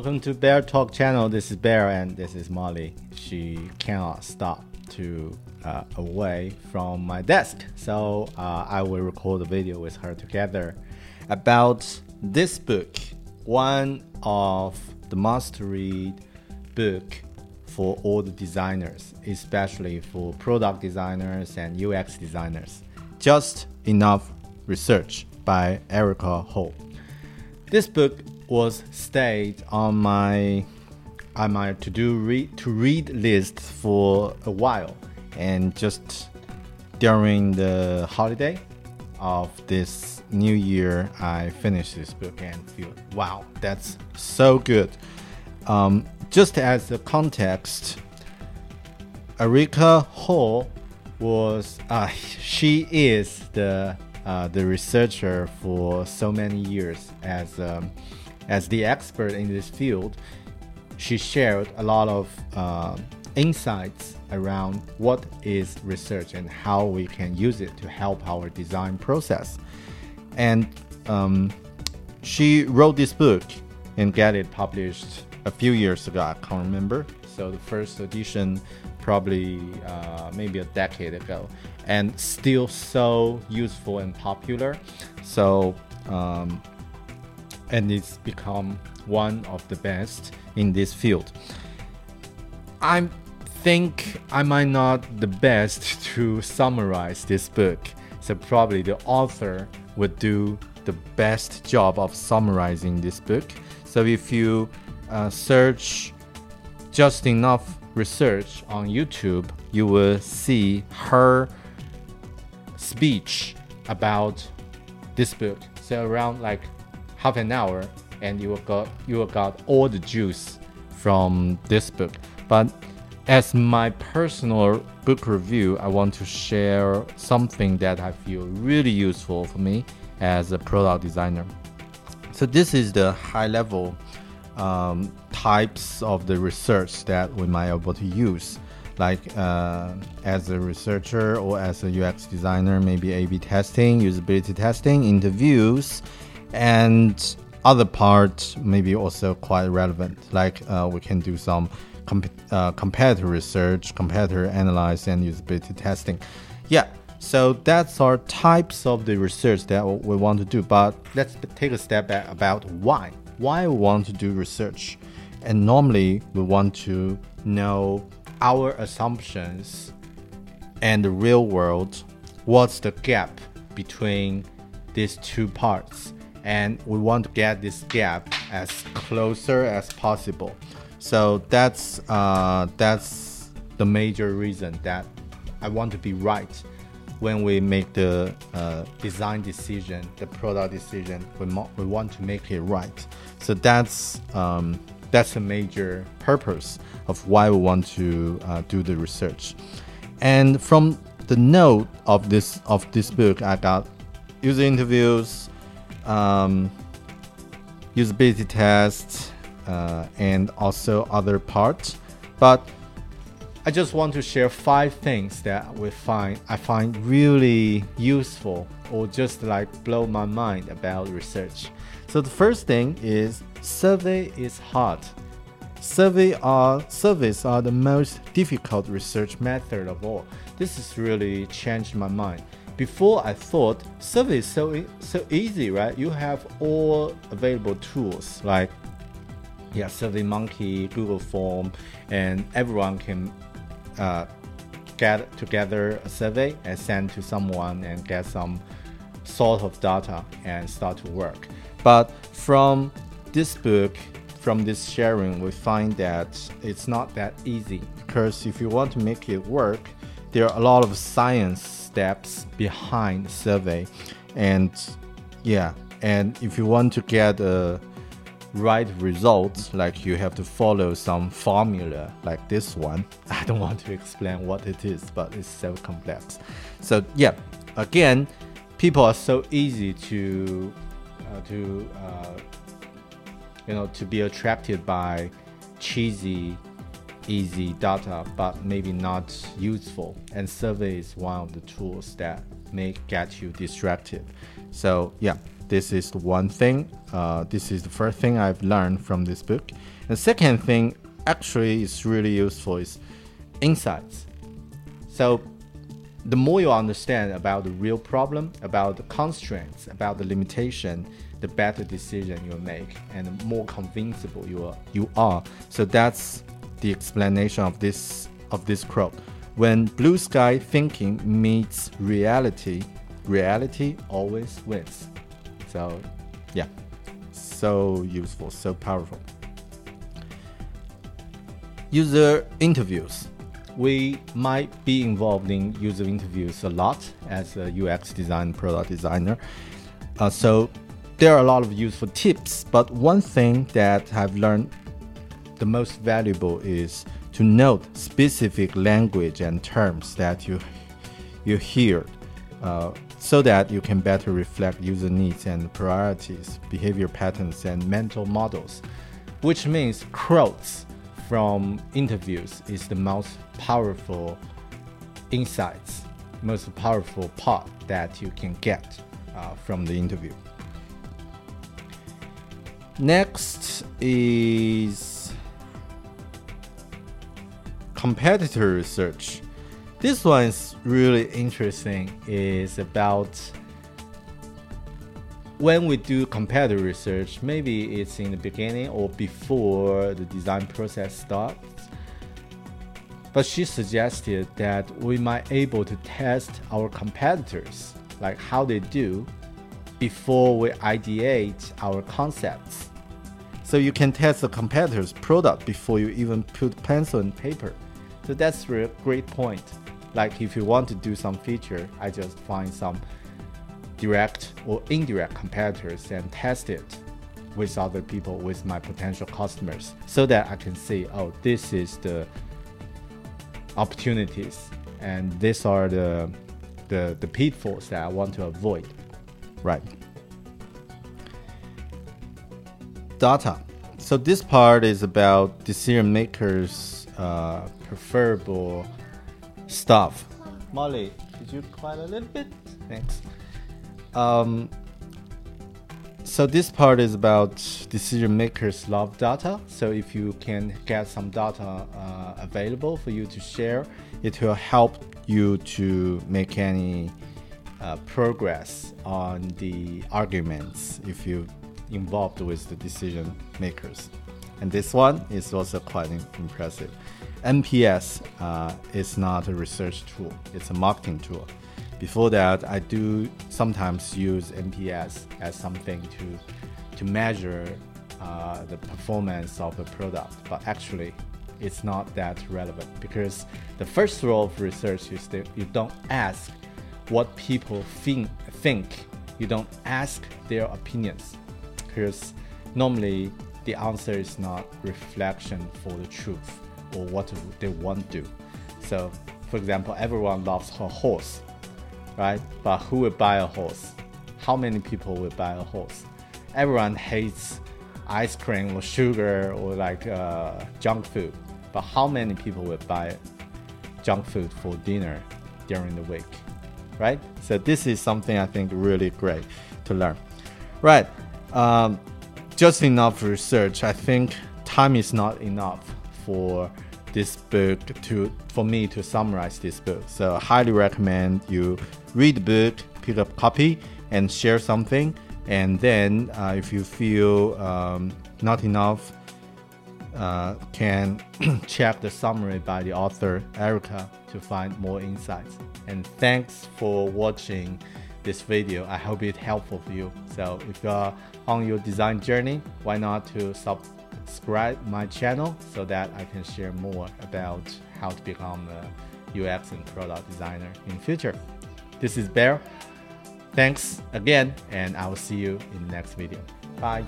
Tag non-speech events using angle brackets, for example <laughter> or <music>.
Welcome to Bear Talk channel. This is Bear and this is Molly. She cannot stop to uh, away from my desk, so uh, I will record a video with her together about this book, one of the must-read book for all the designers, especially for product designers and UX designers. Just enough research by Erika Hall. This book was stayed on my on my to do read to read list for a while, and just during the holiday of this new year, I finished this book and feel wow, that's so good. Um, just as a context, Erika Hall was uh, she is the uh, the researcher for so many years as um, as the expert in this field, she shared a lot of uh, insights around what is research and how we can use it to help our design process. And um, she wrote this book and get it published a few years ago. I can't remember. So the first edition probably uh, maybe a decade ago, and still so useful and popular. So um, and it's become one of the best in this field. I think I might not the best <laughs> to summarize this book, so probably the author would do the best job of summarizing this book. So if you uh, search just enough research on YouTube, you will see her speech about this book. So around like half an hour and you will got you will got all the juice from this book. But as my personal book review, I want to share something that I feel really useful for me as a product designer. So this is the high level um, types of the research that we might be able to use like uh, as a researcher or as a UX designer, maybe A/B testing, usability testing, interviews, and other parts maybe also quite relevant. Like uh, we can do some comp- uh, competitor research competitor analysis and usability testing. Yeah so that's our types of the research that we want to do but let's take a step back about why. Why we want to do research? And normally we want to know our assumptions and the real world what's the gap between these two parts and we want to get this gap as closer as possible. So that's uh, that's the major reason that I want to be right when we make the uh, design decision, the product decision. We, we want to make it right. So that's um, that's a major purpose of why we want to uh, do the research. And from the note of this of this book, I got user interviews, um, usability tests, uh, and also other parts. But I just want to share five things that we find I find really useful or just like blow my mind about research. So the first thing is survey is hard. Survey are surveys are the most difficult research method of all. This has really changed my mind before I thought survey is so so easy, right? You have all available tools like yeah, SurveyMonkey, Google Form, and everyone can uh, get together a survey and send to someone and get some sort of data and start to work. But from this book, from this sharing, we find that it's not that easy. Because if you want to make it work, there are a lot of science steps behind survey. And yeah and if you want to get the right results like you have to follow some formula like this one. <laughs> I don't want to explain what it is but it's so complex. So yeah again people are so easy to uh, to uh, you know to be attracted by cheesy easy data, but maybe not useful. And survey is one of the tools that may get you distracted. So yeah, This is one thing. Uh, this is the first thing I've learned from this book. The second thing actually is really useful is insights. So the more you understand about the real problem, about the constraints, about the limitation, the better decision you'll make and the more convincible you are you are. So that's the explanation of this of this quote. When blue sky thinking meets reality, reality always wins. So yeah. So useful, so powerful. User interviews we might be involved in user interviews a lot as a UX design product designer. Uh, so there are a lot of useful tips, but one thing that I've learned the most valuable is to note specific language and terms that you you hear uh, so that you can better reflect user needs and priorities, behavior patterns, and mental models, which means quotes from interviews is the most powerful insights, most powerful part that you can get uh, from the interview. Next is competitor research. This one is really interesting. is about when we do comparative research, maybe it's in the beginning or before the design process starts. But she suggested that we might able to test our competitors, like how they do, before we ideate our concepts. So you can test the competitor's product before you even put pencil and paper. So that's a great point. Like if you want to do some feature, I just find some direct or indirect competitors and test it with other people, with my potential customers, so that I can see, oh, this is the opportunities and these are the, the, the pitfalls that I want to avoid. Right. Data. So this part is about decision makers' uh, preferable stuff. Molly, did you quiet a little bit? Thanks. Um, so this part is about decision makers love data. So if you can get some data uh, available for you to share, it will help you to make any uh, progress on the arguments if you involved with the decision makers. And this one is also quite impressive. NPS uh, is not a research tool; it's a marketing tool. Before that, I do sometimes use NPS as something to to measure uh, the performance of a product, but actually, it's not that relevant because the first rule of research is that you don't ask what people think. Think you don't ask their opinions because normally the answer is not reflection for the truth or what they want to do. So, for example, everyone loves her horse, right? But who will buy a horse? How many people will buy a horse? Everyone hates ice cream or sugar or like uh, junk food, but how many people will buy junk food for dinner during the week, right? So this is something I think really great to learn, right? Um, just enough research. I think time is not enough for this book to for me to summarize this book. So I highly recommend you read the book, pick up copy, and share something. And then, uh, if you feel um, not enough, uh, can <clears throat> check the summary by the author Erika to find more insights. And thanks for watching this video. I hope it's helpful for you. So if you are on your design journey, why not to subscribe my channel so that I can share more about how to become a UX and product designer in future. This is Bear. Thanks again, and I will see you in the next video. Bye.